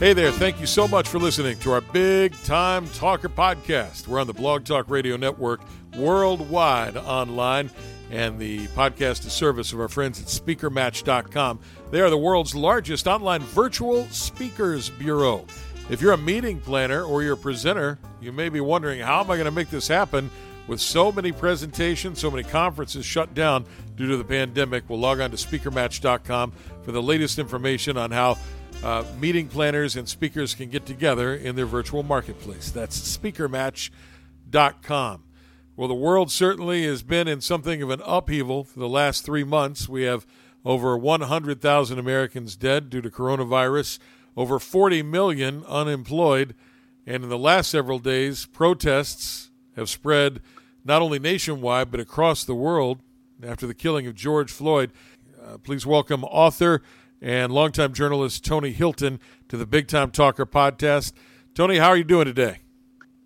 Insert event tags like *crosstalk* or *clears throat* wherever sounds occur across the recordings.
Hey there, thank you so much for listening to our Big Time Talker podcast. We're on the Blog Talk Radio Network worldwide online, and the podcast is service of our friends at SpeakerMatch.com. They are the world's largest online virtual speakers bureau. If you're a meeting planner or you're a presenter, you may be wondering how am I going to make this happen with so many presentations, so many conferences shut down due to the pandemic. We'll log on to SpeakerMatch.com for the latest information on how uh, meeting planners and speakers can get together in their virtual marketplace. That's speakermatch.com. Well, the world certainly has been in something of an upheaval for the last three months. We have over 100,000 Americans dead due to coronavirus, over 40 million unemployed, and in the last several days, protests have spread not only nationwide but across the world after the killing of George Floyd. Uh, please welcome author and longtime journalist Tony Hylton to the Big Time Talker podcast. Tony, how are you doing today?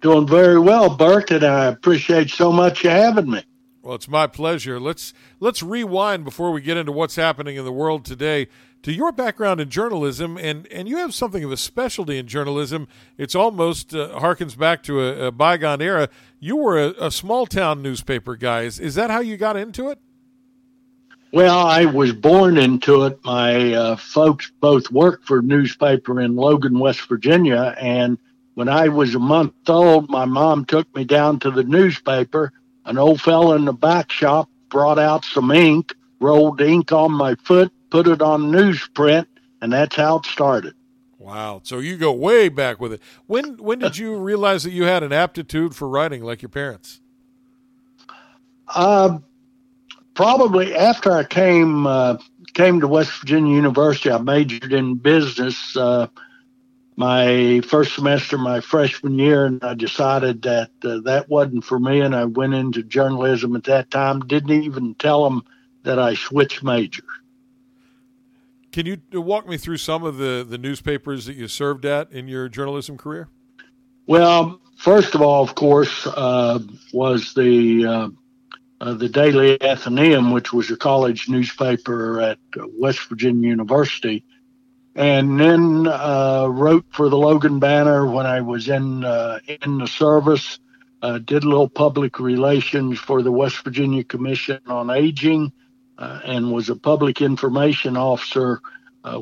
Doing very well, Burke, and I appreciate so much you having me. Well, it's my pleasure. Let's let's rewind before we get into what's happening in the world today to your background in journalism, and and you have something of a specialty in journalism. It's almost uh, harkens back to a, a bygone era. You were a, a small town newspaper guy. Is, is that how you got into it? Well, I was born into it. My uh, folks both worked for a newspaper in Logan, West Virginia. And when I was a month old, my mom took me down to the newspaper. An old fellow in the back shop brought out some ink, rolled ink on my foot, put it on newsprint, and that's how it started. Wow. So you go way back with it. When when did you realize that you had an aptitude for writing like your parents? Uh, probably after I came uh, came to West Virginia University, I majored in business. Uh, my first semester, my freshman year, and I decided that uh, that wasn't for me, and I went into journalism at that time. Didn't even tell them that I switched majors. Can you walk me through some of the, the newspapers that you served at in your journalism career? Well, first of all, of course, uh, was the uh, uh, the Daily Athenaeum, which was a college newspaper at uh, West Virginia University, and then uh, wrote for the Logan Banner when I was in uh, in the service. Uh, did a little public relations for the West Virginia Commission on Aging, and was a public information officer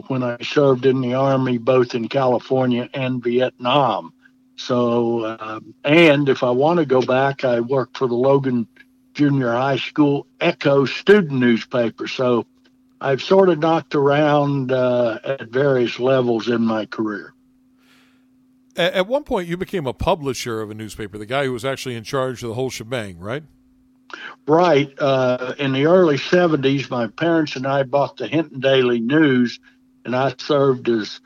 when I served in the Army, both in California and Vietnam. So, and if I want to go back, I worked for the Logan junior high school Echo student newspaper. So I've sort of knocked around uh, at various levels in my career. At one point, you became a publisher of a newspaper, the guy who was actually in charge of the whole shebang, right? Right. Uh, in the early 70s, my parents and I bought the Hinton Daily News, and I served as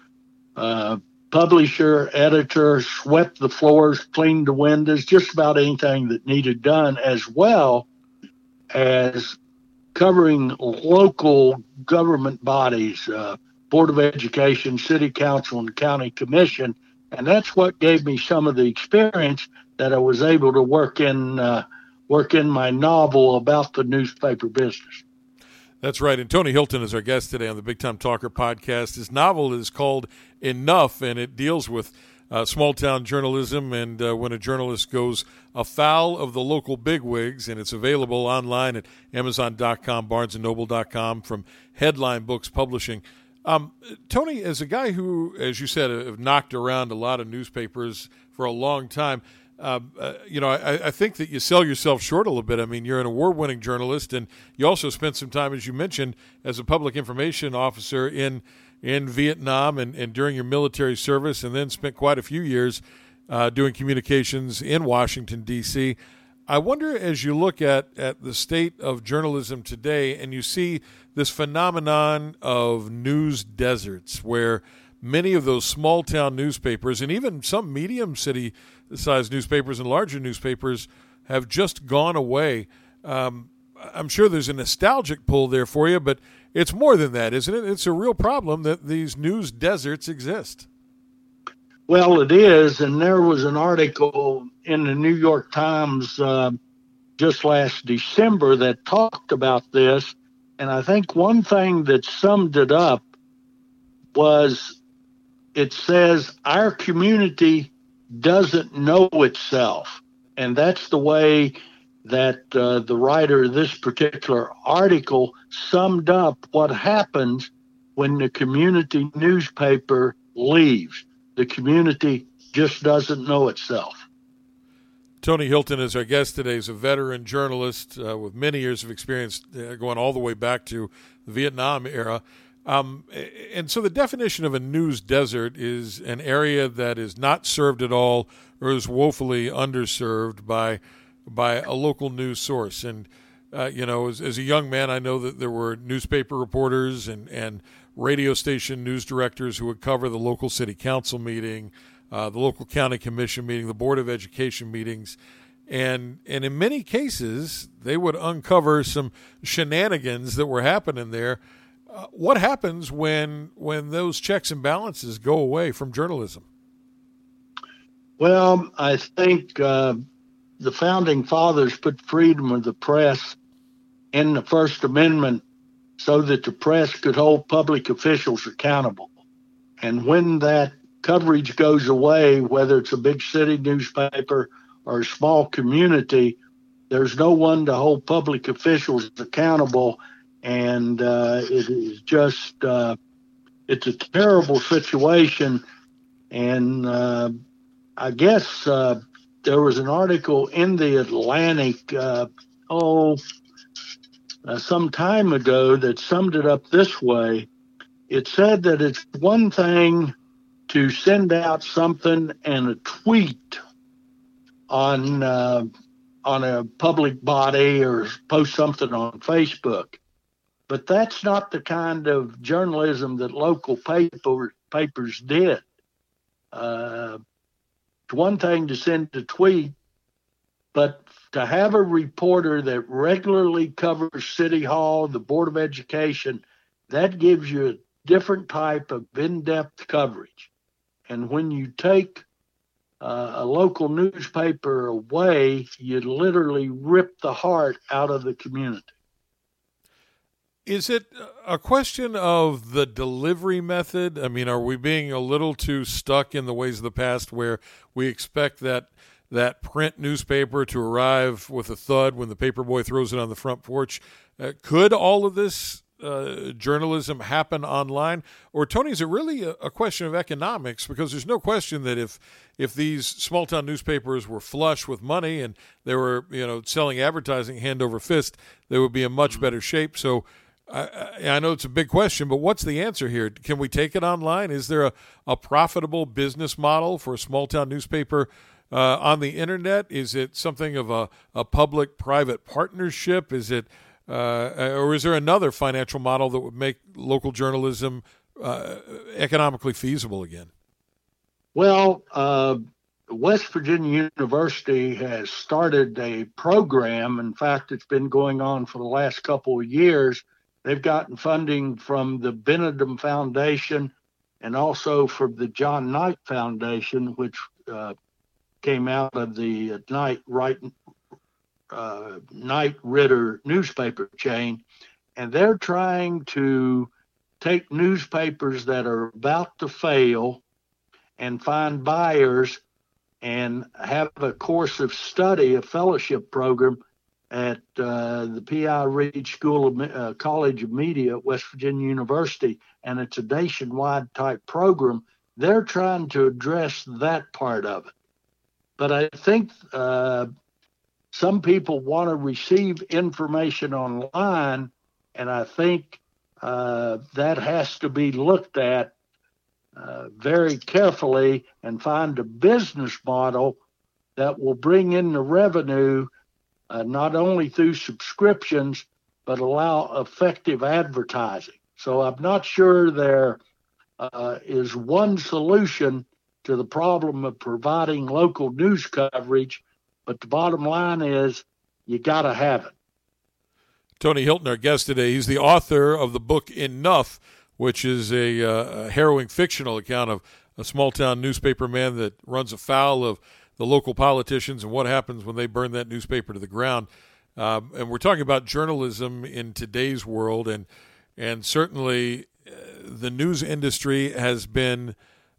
uh, publisher, editor, swept the floors, cleaned the windows, just about anything that needed done, as well as covering local government bodies, uh, Board of Education, City Council, and County Commission. And that's what gave me some of the experience that I was able to work in uh, work in my novel about the newspaper business. That's right. And Tony Hylton is our guest today on the Big Time Talker podcast. His novel is called Enough, and it deals with uh, small town journalism and uh, when a journalist goes afoul of the local bigwigs. And it's available online at Amazon.com, BarnesandNoble.com from Headline Books Publishing. Um, Tony, as a guy who, as you said, have knocked around a lot of newspapers for a long time, uh, uh, you know, I, I, think that you sell yourself short a little bit. I mean, you're an award winning journalist, and you also spent some time, as you mentioned, as a public information officer in in Vietnam and, and during your military service, and then spent quite a few years uh, doing communications in Washington, D.C. I wonder, as you look at, at the state of journalism today, and you see this phenomenon of news deserts, where many of those small town newspapers and even some medium city sized newspapers and larger newspapers have just gone away. Um, I'm sure there's a nostalgic pull there for you, but it's more than that, isn't it? It's a real problem that these news deserts exist. Well, it is. And there was an article in the New York Times uh, just last December that talked about this. And I think one thing that summed it up was it says our community doesn't know itself. And that's the way that uh, the writer of this particular article summed up what happens when the community newspaper leaves. The community just doesn't know itself. Tony Hylton is our guest today. He's a veteran journalist uh, with many years of experience, uh, going all the way back to the Vietnam era. Um, and so the definition of a news desert is an area that is not served at all or is woefully underserved by by a local news source. And uh, you know, as, as, a young man, I know that there were newspaper reporters and and radio station news directors who would cover the local city council meeting, uh, the local county commission meeting, the board of education meetings. And and in many cases, they would uncover some shenanigans that were happening there uh, what happens when when those checks and balances go away from journalism? Well, I think uh, the founding fathers put freedom of the press in the First Amendment so that the press could hold public officials accountable. And when that coverage goes away, whether it's a big city newspaper or a small community, there's no one to hold public officials accountable and uh, it is just uh, it's a terrible situation. And uh, I guess uh, there was an article in the Atlantic uh, oh uh, some time ago that summed it up this way. It said that it's one thing to send out something and a tweet on on a public body or post something on Facebook. But that's not the kind of journalism that local paper, papers did. Uh, it's one thing to send a tweet, but to have a reporter that regularly covers City Hall, the Board of Education, that gives you a different type of in depth coverage. And when you take uh, a local newspaper away, you literally rip the heart out of the community. Is it a question of the delivery method? I mean, are we being a little too stuck in the ways of the past where we expect that that print newspaper to arrive with a thud when the paper boy throws it on the front porch? Uh, could all of this uh, journalism happen online, or Tony, is it really a, a, question of economics? Because there's no question that if if these small town newspapers were flush with money and they were you know selling advertising hand over fist, they would be in much mm-hmm. better shape. So I, I, know it's a big question, but what's the answer here? Can we take it online? Is there a, a profitable business model for a small town newspaper uh, on the internet? Is it something of a, a public private partnership? Is it, uh, or is there another financial model that would make local journalism uh, economically feasible again? Well, uh, West Virginia University has started a program. In fact, it's been going on for the last couple of years They've gotten funding from the Benedum Foundation and also from the John Knight Foundation, which uh, came out of the Knight Wright, uh, Knight Ridder newspaper chain, and they're trying to take newspapers that are about to fail and find buyers and have a course of study, a fellowship program at uh, the P.I. Reed School of uh, College of Media at West Virginia University, and it's a nationwide type program. They're trying to address that part of it. But I think uh, some people want to receive information online, and I think uh, that has to be looked at uh, very carefully and find a business model that will bring in the revenue uh, not only through subscriptions, but allow effective advertising. So I'm not sure there uh, is one solution to the problem of providing local news coverage, but the bottom line is you got to have it. Tony Hylton, our guest today, he's the author of the book Enough, which is a, uh, a harrowing fictional account of a small town newspaper man that runs afoul of the local politicians and what happens when they burn that newspaper to the ground. Um, and we're talking about journalism in today's world, and and certainly uh, the news industry has been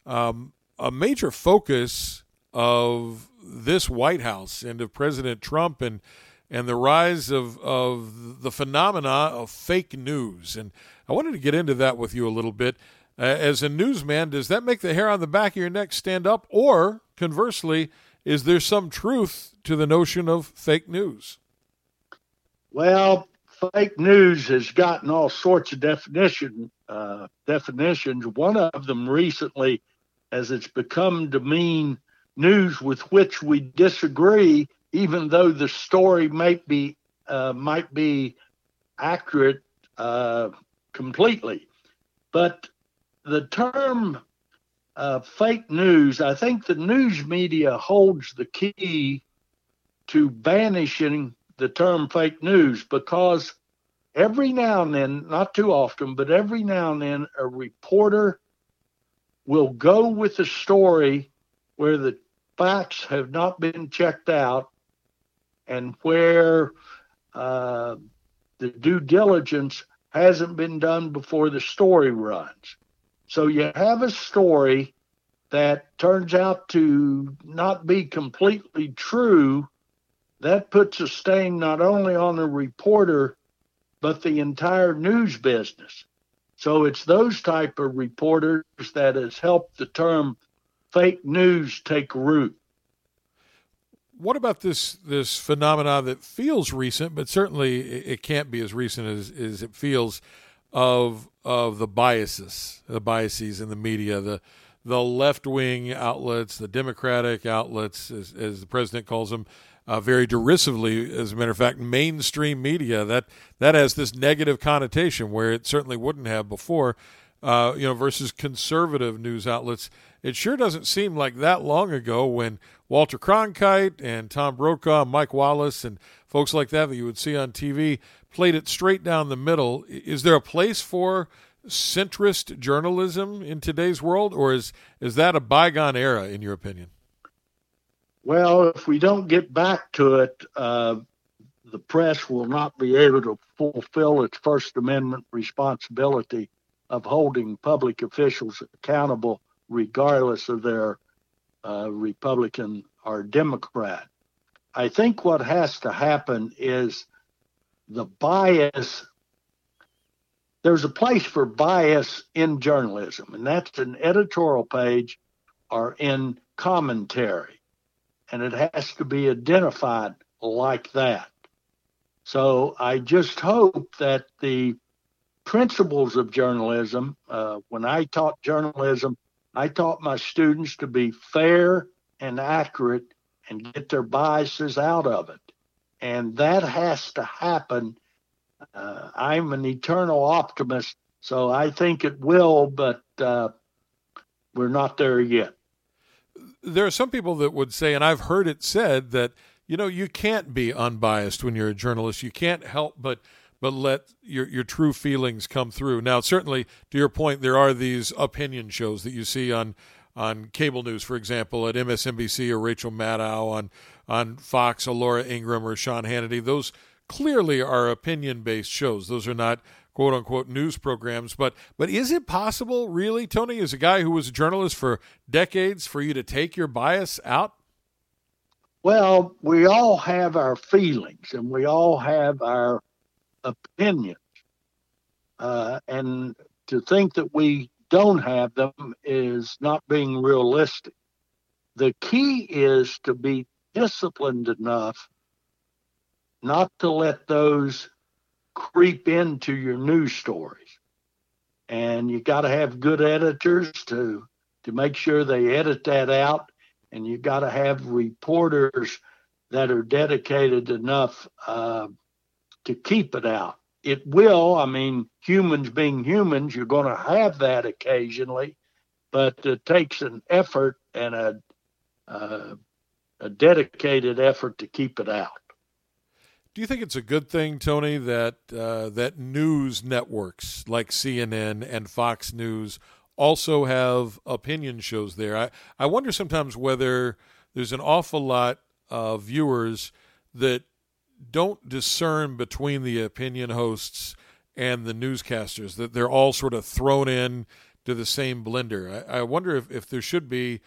um, a major focus of this White House and of President Trump and and the rise of of the phenomena of fake news. And I wanted to get into that with you a little bit. Uh, as a newsman, does that make the hair on the back of your neck stand up, or conversely, is there some truth to the notion of fake news? Well, fake news has gotten all sorts of definition uh, definitions. One of them recently, as it's become to mean news with which we disagree, even though the story might be uh, might be accurate uh, completely. But the term uh, fake news, I think the news media holds the key to banishing the term fake news because every now and then, not too often, but every now and then, a reporter will go with a story where the facts have not been checked out and where uh, the due diligence hasn't been done before the story runs. So you have a story that turns out to not be completely true. That puts a stain not only on the reporter, but the entire news business. So it's those type of reporters that has helped the term fake news take root. What about this this phenomena that feels recent, but certainly it can't be as recent as, as it feels of of the biases, the biases in the media, the the left wing outlets, the Democratic outlets, as, as the president calls them, uh, very derisively. As a matter of fact, mainstream media that that has this negative connotation where it certainly wouldn't have before. Uh, you know, versus conservative news outlets. It sure doesn't seem like that long ago when Walter Cronkite and Tom Brokaw, and Mike Wallace, and folks like that that you would see on TV played it straight down the middle. Is there a place for centrist journalism in today's world, or is is that a bygone era in your opinion? Well, if we don't get back to it, uh, the press will not be able to fulfill its First Amendment responsibility of holding public officials accountable, regardless of their uh, Republican or Democrat. I think what has to happen is the bias there's a place for bias in journalism, and that's an editorial page or in commentary. And it has to be identified like that. So I just hope that the principles of journalism, uh, when I taught journalism, I taught my students to be fair and accurate and get their biases out of it. And that has to happen uh, I'm an eternal optimist, so I think it will, but uh, we're not there yet. There are some people that would say, and I've heard it said that you know you can't be unbiased when you're a journalist. You can't help but but let your your true feelings come through. Now, certainly, to your point, there are these opinion shows that you see on on cable news, for example, at MSNBC or Rachel Maddow on on Fox, or Laura Ingraham or Sean Hannity. Those clearly are opinion based shows. Those are not quote unquote news programs. But but is it possible, really, Tony, as a guy who was a journalist for decades, for you to take your bias out? Well, we all have our feelings and we all have our opinions. Uh, and to think that we don't have them is not being realistic. The key is to be disciplined enough not to let those creep into your news stories. And you got to have good editors to to make sure they edit that out, and you got to have reporters that are dedicated enough uh, to keep it out. It will. I mean, humans being humans, you're going to have that occasionally, but it takes an effort and a uh, a dedicated effort to keep it out. Do you think it's a good thing, Tony, that uh, that news networks like CNN and Fox News also have opinion shows there? I, I wonder sometimes whether there's an awful lot of viewers that don't discern between the opinion hosts and the newscasters, that they're all sort of thrown in to the same blender. I, I wonder if, if there should be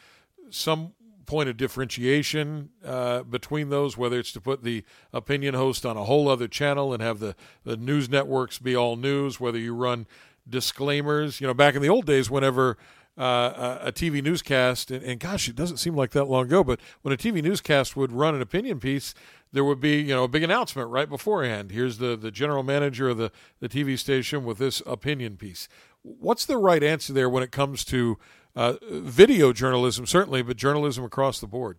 some point of differentiation uh, between those, whether it's to put the opinion host on a whole other channel and have the, the news networks be all news, whether you run disclaimers. You know, back in the old days, whenever uh, a TV newscast, and, and, gosh, it doesn't seem like that long ago, but when a TV newscast would run an opinion piece, there would be you know a big announcement right beforehand. Here's the the general manager of the the TV station with this opinion piece. What's the right answer there when it comes to uh, video journalism, certainly, but journalism across the board?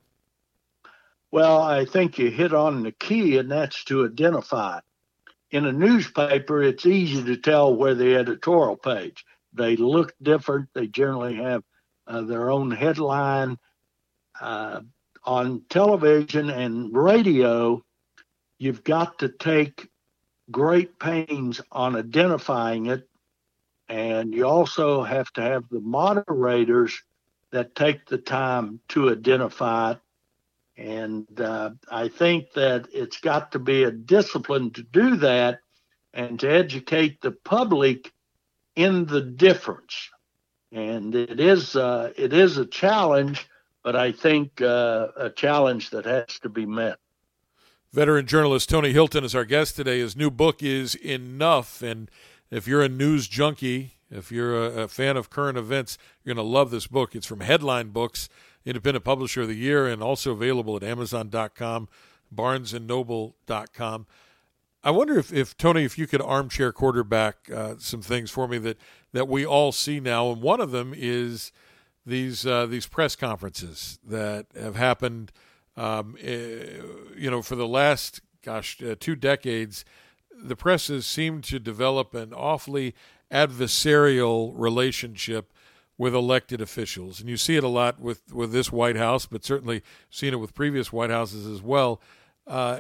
Well, I think you hit on the key, and that's to identify. In a newspaper, it's easy to tell where the editorial page. They look different. They generally have uh, their own headline. Uh, on television and radio, you've got to take great pains on identifying it. And you also have to have the moderators that take the time to identify it. And uh, I think that it's got to be a discipline to do that and to educate the public in the difference. And it is uh, it is a challenge but I think uh, a challenge that has to be met. Veteran journalist Tony Hylton is our guest today. His new book is Enough. And if you're a news junkie, if you're a, a fan of current events, you're going to love this book. It's from Headline Books, Independent Publisher of the Year, and also available at Amazon.com, BarnesandNoble.com. I wonder if, if Tony, if you could armchair quarterback uh, some things for me that, that we all see now. And one of them is – these uh, these press conferences that have happened, um, eh, you know, for the last gosh uh, two decades, the press has seemed to develop an awfully adversarial relationship with elected officials, and you see it a lot with with this White House, but certainly seen it with previous White Houses as well. Uh,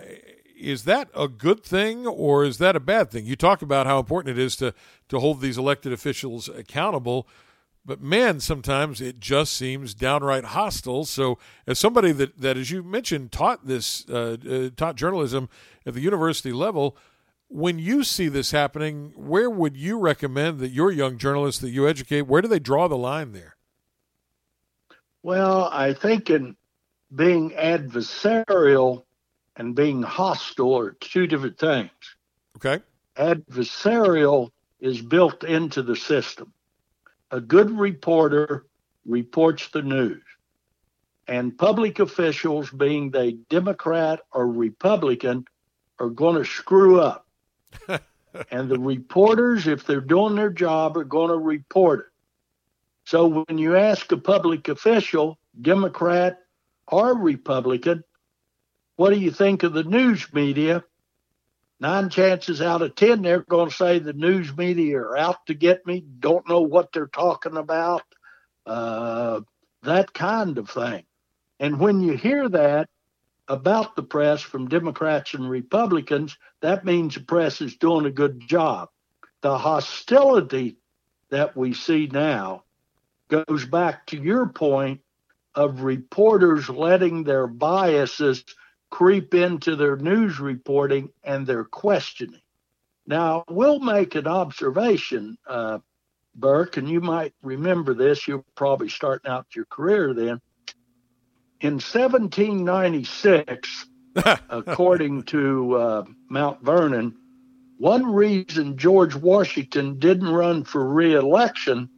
is that a good thing or is that a bad thing? You talk about how important it is to to hold these elected officials accountable but man, sometimes it just seems downright hostile. So, as somebody that, that as you mentioned, taught this, uh, uh, taught journalism at the university level, when you see this happening, where would you recommend that your young journalists that you educate, where do they draw the line there? Well, I think in being adversarial and being hostile are two different things. Okay. Adversarial is built into the system a good reporter reports the news. And public officials, being they Democrat or Republican, are going to screw up. *laughs* and the reporters, if they're doing their job, are going to report it. So when you ask a public official, Democrat or Republican, what do you think of the news media? Nine chances out of ten, they're going to say the news media are out to get me, don't know what they're talking about, uh, that kind of thing. And when you hear that about the press from Democrats and Republicans, that means the press is doing a good job. The hostility that we see now goes back to your point of reporters letting their biases creep into their news reporting and their questioning. Now, we'll make an observation, uh, Burke, and you might remember this. You're probably starting out your career then. In 1796, *laughs* according to uh, Mount Vernon, one reason George Washington didn't run for reelection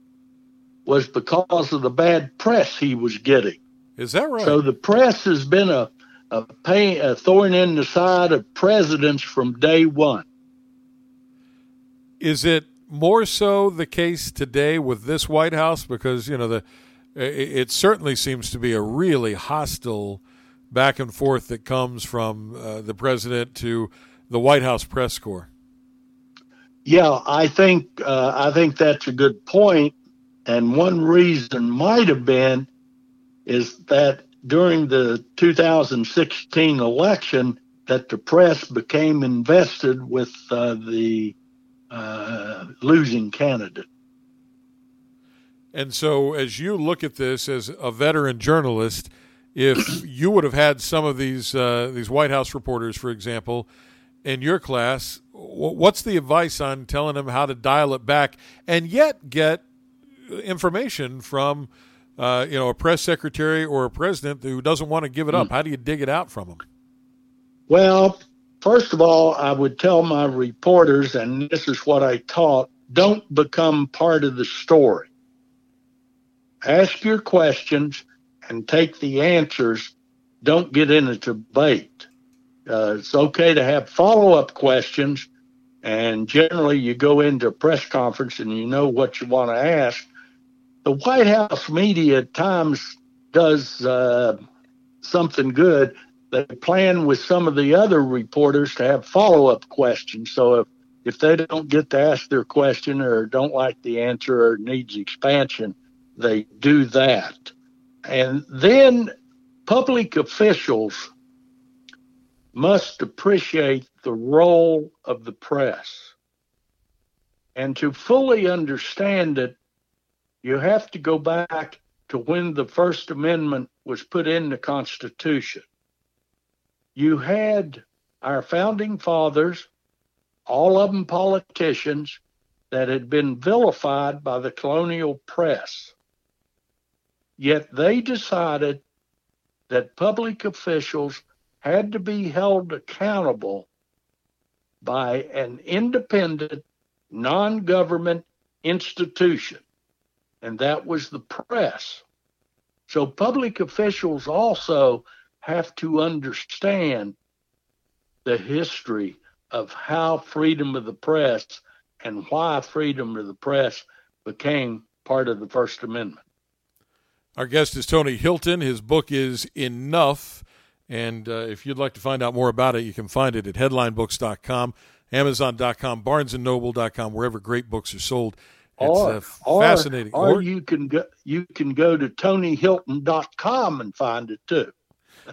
was because of the bad press he was getting. Is that right? So the press has been a a, pain, a thorn in the side of presidents from day one. Is it more so the case today with this White House? Because you know the it certainly seems to be a really hostile back and forth that comes from uh, the president to the White House press corps. Yeah, I think uh, I think that's a good point, and one reason might have been is that during the 2016 election that the press became invested with uh, the uh, losing candidate. And so, as you look at this as a veteran journalist, if *clears throat* you would have had some of these uh, these White House reporters, for example, in your class, what's the advice on telling them how to dial it back and yet get information from, uh, you know, a press secretary or a president who doesn't want to give it up? Hmm. How do you dig it out from them? Well, first of all, I would tell my reporters, and this is what I taught don't become part of the story. Ask your questions and take the answers. Don't get in a debate. Uh, it's okay to have follow up questions, and generally you go into a press conference and you know what you want to ask. The White House media at times does uh, something good. They plan with some of the other reporters to have follow up questions. So if, if they don't get to ask their question or don't like the answer or needs expansion, they do that. And then public officials must appreciate the role of the press. And to fully understand it, you have to go back to when the First Amendment was put in the Constitution. You had our founding fathers, all of them politicians, that had been vilified by the colonial press. Yet they decided that public officials had to be held accountable by an independent, non government institution, and that was the press. So public officials also have to understand the history of how freedom of the press and why freedom of the press became part of the First Amendment. Our guest is Tony Hylton. His book is Enough. And uh, if you'd like to find out more about it, you can find it at headlinebooks.com, amazon.com, barnesandnoble.com, wherever great books are sold. It's or, uh, fascinating. Or, or, you can go you can go to tonyhylton.com and find it too.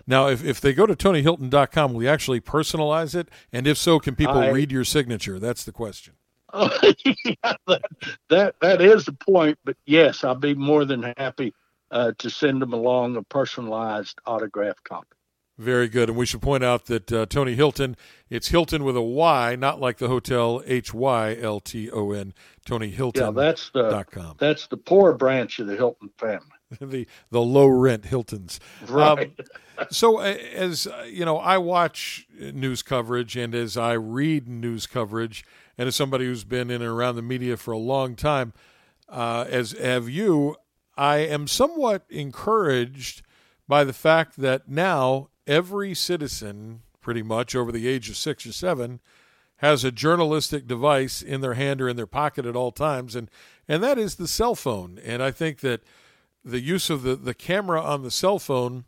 Now, if, if they go to tonyhylton.com, will you actually personalize it? And if so, can people I, read your signature? That's the question. Uh, *laughs* yeah, that, that that is the point. But yes, I'll be more than happy uh, to send them along a personalized autograph copy. Very good. And we should point out that uh, Tony Hylton, it's Hylton with a Y, not like the hotel H Y L T O N. Tony Hylton. Yeah, that's the dot com. that's the poor branch of the Hilton family. *laughs* the the low rent Hiltons. Right. Um, *laughs* so as uh, you know, I watch news coverage, and as I read news coverage, and as somebody who's been in and around the media for a long time, uh, as have you, I am somewhat encouraged by the fact that now every citizen, pretty much over the age of six or seven, has a journalistic device in their hand or in their pocket at all times, and and that is the cell phone. And I think that the use of the, the camera on the cell phone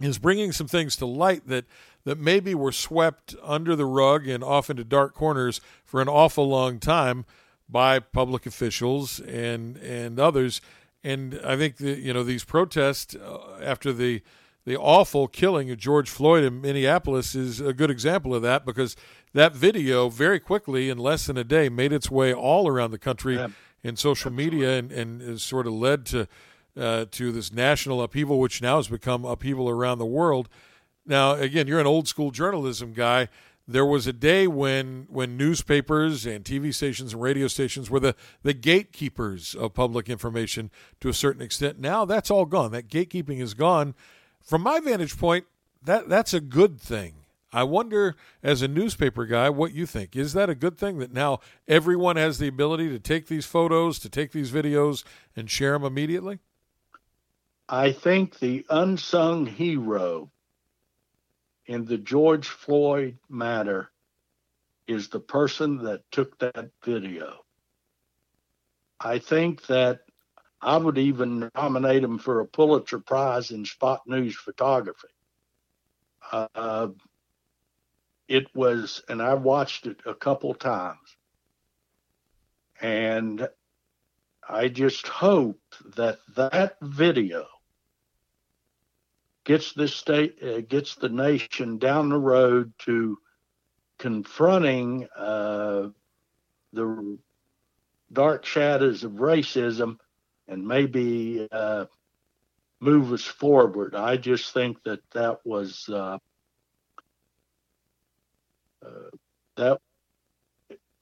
is bringing some things to light that that maybe were swept under the rug and off into dark corners for an awful long time by public officials and and others. And I think that you know these protests uh, after the the awful killing of George Floyd in Minneapolis is a good example of that because that video very quickly in less than a day made its way all around the country yeah. in social Absolutely. media and, and sort of led to uh, to this national upheaval, which now has become upheaval around the world. Now, again, you're an old school journalism guy. There was a day when when newspapers and TV stations and radio stations were the, the gatekeepers of public information to a certain extent. Now that's all gone. That gatekeeping is gone from my vantage point, that that's a good thing. I wonder, as a newspaper guy, what you think. Is that a good thing that now everyone has the ability to take these photos, to take these videos, and share them immediately? I think the unsung hero in the George Floyd matter is the person that took that video. I think that I would even nominate him for a Pulitzer Prize in spot news photography. Uh, it was, and I watched it a couple times, and I just hope that that video gets this state, uh, gets the nation down the road to confronting uh, the dark shadows of racism and maybe uh, move us forward. I just think that that was uh, uh, that.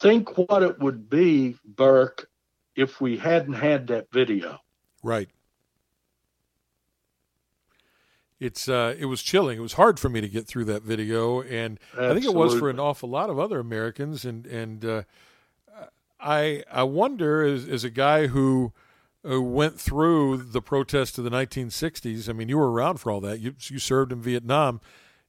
Think what it would be, Burke, if we hadn't had that video. Right. It's uh, it was chilling. It was hard for me to get through that video, and Absolutely. I think it was for an awful lot of other Americans. And and uh, I I wonder as as a guy who uh, went through the protests of the 1960s. I mean, you were around for all that. You you served in Vietnam.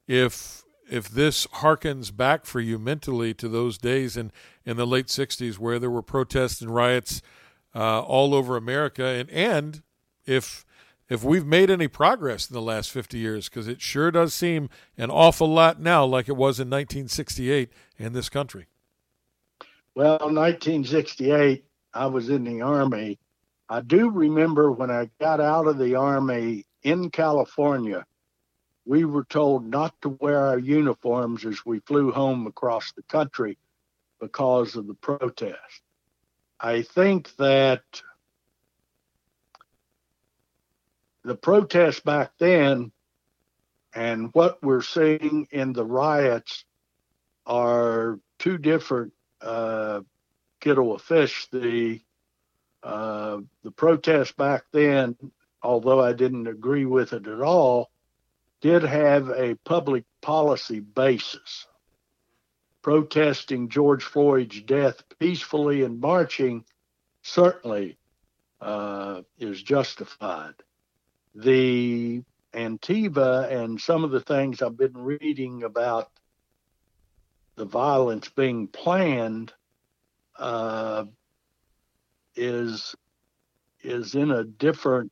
If if this harkens back for you mentally to those days in in the late 60s where there were protests and riots uh, all over America, and and if if we've made any progress in the last 50 years, because it sure does seem an awful lot now like it was in 1968 in this country. Well, 1968, I was in the Army. I do remember when I got out of the Army in California, we were told not to wear our uniforms as we flew home across the country because of the protest. I think that the protest back then and what we're seeing in the riots are two different uh, kettle of fish. The uh, the protest back then, although I didn't agree with it at all, did have a public policy basis. Protesting George Floyd's death peacefully and marching certainly uh, is justified the Antifa and some of the things I've been reading about the violence being planned uh, is is in a different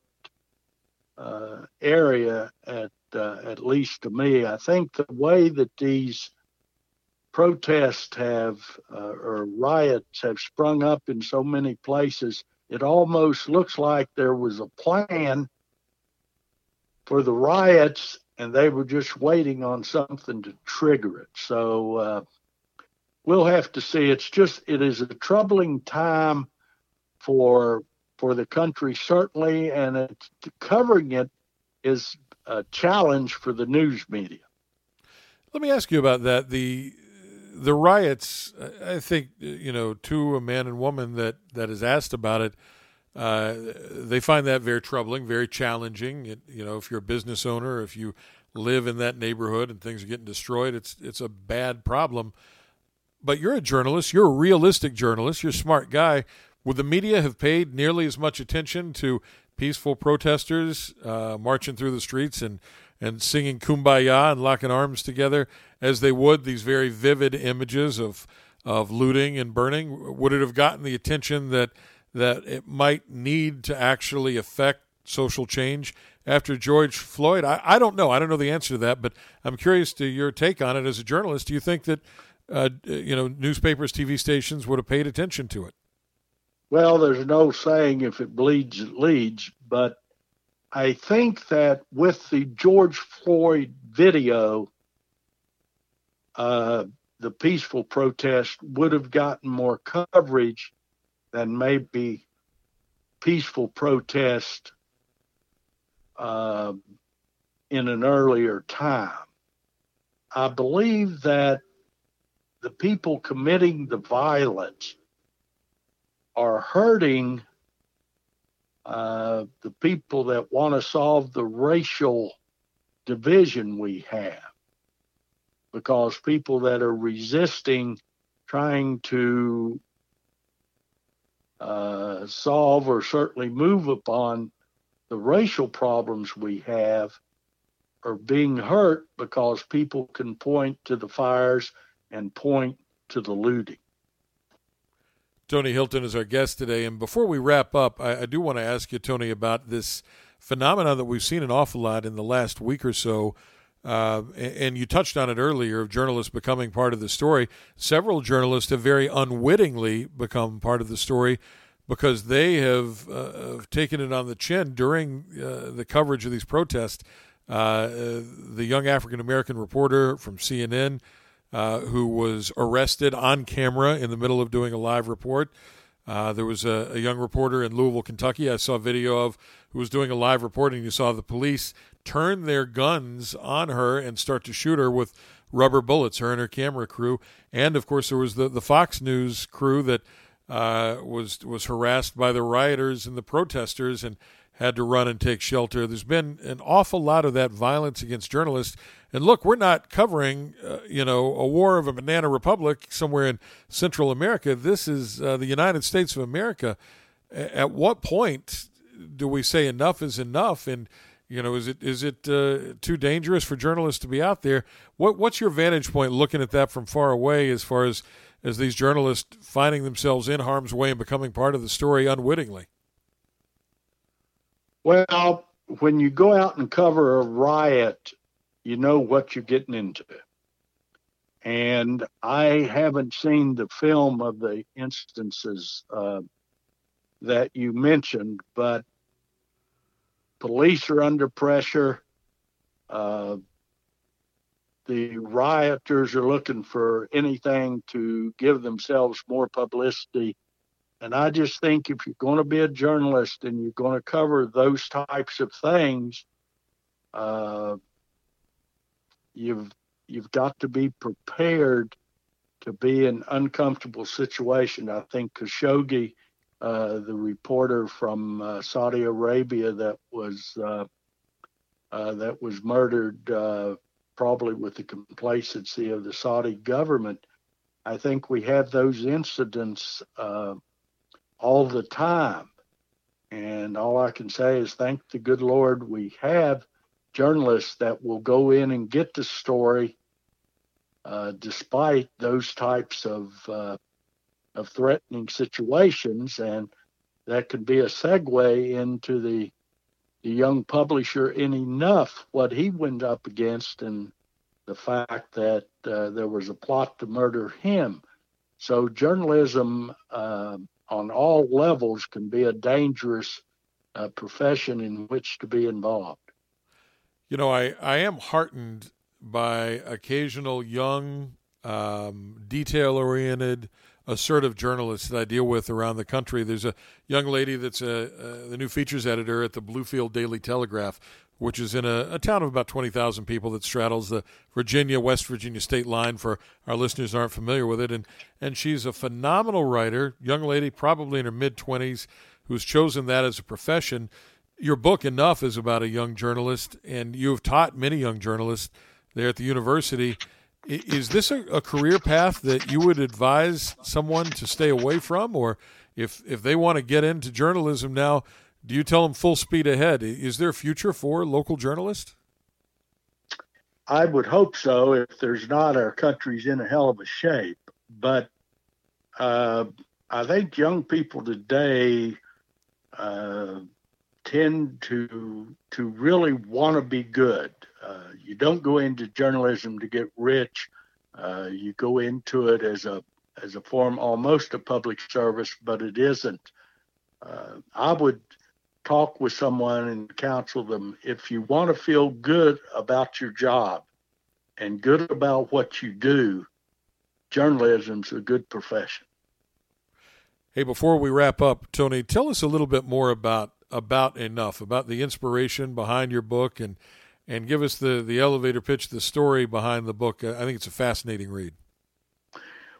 uh, area at uh, at least to me. I think the way that these protests have uh, or riots have sprung up in so many places, it almost looks like there was a plan for the riots, and they were just waiting on something to trigger it. So uh, we'll have to see. It's just it is a troubling time for for the country certainly, and it's, covering it is a challenge for the news media. Let me ask you about that. The the riots. I think you know, to a man and woman that that is asked about it uh, they find that very troubling, very challenging. It, you know, if you're a business owner, if you live in that neighborhood and things are getting destroyed, it's it's a bad problem. But you're a journalist. You're a realistic journalist. You're a smart guy. Would the media have paid nearly as much attention to peaceful protesters uh, marching through the streets and and singing "Kumbaya" and locking arms together as they would these very vivid images of of looting and burning? Would it have gotten the attention that that it might need to actually affect social change after George Floyd? I, I don't know. I don't know the answer to that, but I'm curious to your take on it as a journalist. Do you think that uh, you know newspapers, TV stations would have paid attention to it? Well, there's no saying if it bleeds, it leads, but I think that with the George Floyd video, uh, the peaceful protest would have gotten more coverage than maybe peaceful protest uh, in an earlier time. I believe that the people committing the violence are hurting uh, the people that want to solve the racial division we have because people that are resisting trying to uh, solve or certainly move upon the racial problems we have are being hurt because people can point to the fires and point to the looting. Tony Hylton is our guest today. And before we wrap up, I, I do want to ask you, Tony, about this phenomenon that we've seen an awful lot in the last week or so. Uh, and you touched on it earlier of journalists becoming part of the story. Several journalists have very unwittingly become part of the story because they have, uh, taken it on the chin during uh, the coverage of these protests. Uh, uh, the young African American reporter from CNN uh, who was arrested on camera in the middle of doing a live report. there was a, a, young reporter in Louisville, Kentucky. I saw a video of who was doing a live report, and you saw the police turn their guns on her and start to shoot her with rubber bullets. Her and her camera crew, and of course there was the the Fox News crew that uh, was was harassed by the rioters and the protesters and had to run and take shelter. There's been an awful lot of that violence against journalists. And look, we're not covering, uh, you know, a war of a banana republic somewhere in Central America. This is uh, the United States of America. At what point do we say enough is enough? And you know, is it is it uh, too dangerous for journalists to be out there? What what's your vantage point looking at that from far away, as far as as these journalists finding themselves in harm's way and becoming part of the story unwittingly? Well, when you go out and cover a riot, you know what you're getting into. And I haven't seen the film of the instances uh, that you mentioned, but police are under pressure. Uh, the rioters are looking for anything to give themselves more publicity. And I just think if you're going to be a journalist and you're going to cover those types of things, uh, you've you've got to be prepared to be in uncomfortable situation. I think Khashoggi, uh, the reporter from uh, Saudi Arabia that was uh, uh that was murdered uh, probably with the complacency of the Saudi government. I think we have those incidents all the time. And all I can say is thank the good Lord we have journalists that will go in and get the story uh, despite those types of uh, of threatening situations, and that could be a segue into the the young publisher in enough what he went up against and the fact that uh, there was a plot to murder him. So journalism uh, on all levels can be a dangerous uh, profession in which to be involved. You know, I, I am heartened by occasional young, um, detail oriented, assertive journalists that I deal with around the country. There's a young lady that's a, a, the new features editor at the Bluefield Daily Telegraph, which is in a, a town of about 20,000 people that straddles the Virginia West Virginia state line for our listeners aren't familiar with it. And, and she's a phenomenal writer, young lady, probably in her mid 20s, who's chosen that as a profession your book enough is about a young journalist, and you have taught many young journalists there at the university. Is this a, a, career path that you would advise someone to stay away from, or if if they want to get into journalism now, do you tell them full speed ahead? Is there a future for local journalists? I would hope so. If there's not, our country's in a hell of a shape. But uh, I think young people today uh, tend to to really want to be good. Uh, you don't go into journalism to get rich. Uh, you go into it as a as a form almost a public service, but it isn't. Uh, I would talk with someone and counsel them if you want to feel good about your job and good about what you do. Journalism's a good profession. Hey, before we wrap up, Tony, tell us a little bit more about about enough about the inspiration behind your book and and give us the the elevator pitch the story behind the book i think it's a fascinating read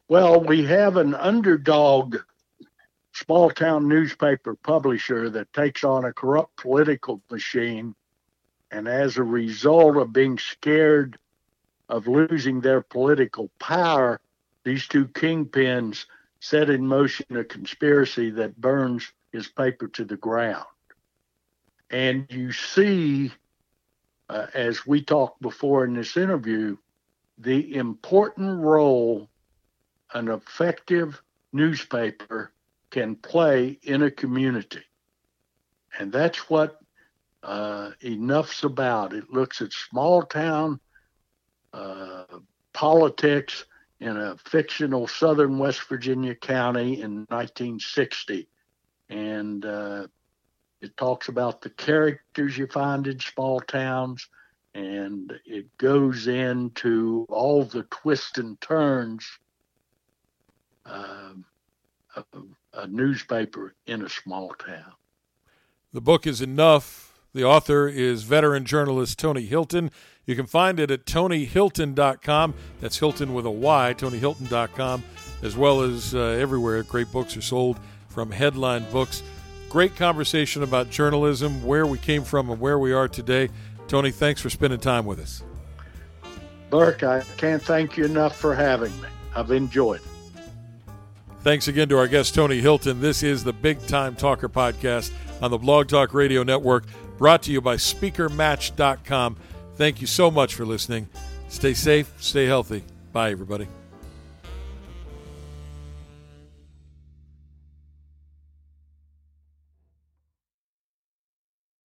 well we have an underdog small town newspaper publisher that takes on a corrupt political machine and as a result of being scared of losing their political power these two kingpins set in motion a conspiracy that burns his paper to the ground. And you see, uh, as we talked before in this interview, the important role an effective newspaper can play in a community. And that's what uh, Enough's about. It looks at small town uh, politics in a fictional southern West Virginia county in 1960. And uh, it talks about the characters you find in small towns, and it goes into all the twists and turns uh, a newspaper in a small town. The book is enough. The author is veteran journalist Tony Hylton. You can find it at tonyhylton.com. That's Hylton with a Y, tonyhylton.com. as well as uh, everywhere. Great books are sold from Headline Books. Great conversation about journalism, where we came from, and where we are today. Tony, thanks for spending time with us. Burke, I can't thank you enough for having me. I've enjoyed it. Thanks again to our guest, Tony Hylton. This is the Big Time Talker podcast on the Blog Talk Radio Network, brought to you by SpeakerMatch.com. Thank you so much for listening. Stay safe, stay healthy. Bye, everybody.